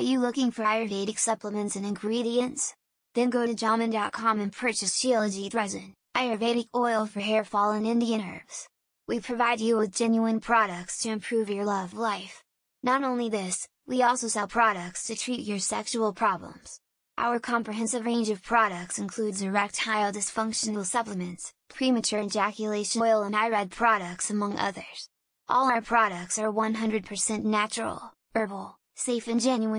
Are you looking for Ayurvedic supplements and ingredients? Then go to Jamun.com and purchase Shilajit resin, Ayurvedic oil for hair fall and Indian herbs. We provide you with genuine products to improve your love life. Not only this, we also sell products to treat your sexual problems. Our comprehensive range of products includes erectile dysfunctional supplements, premature ejaculation oil and iRed products among others. All our products are 100% natural, herbal, safe and genuine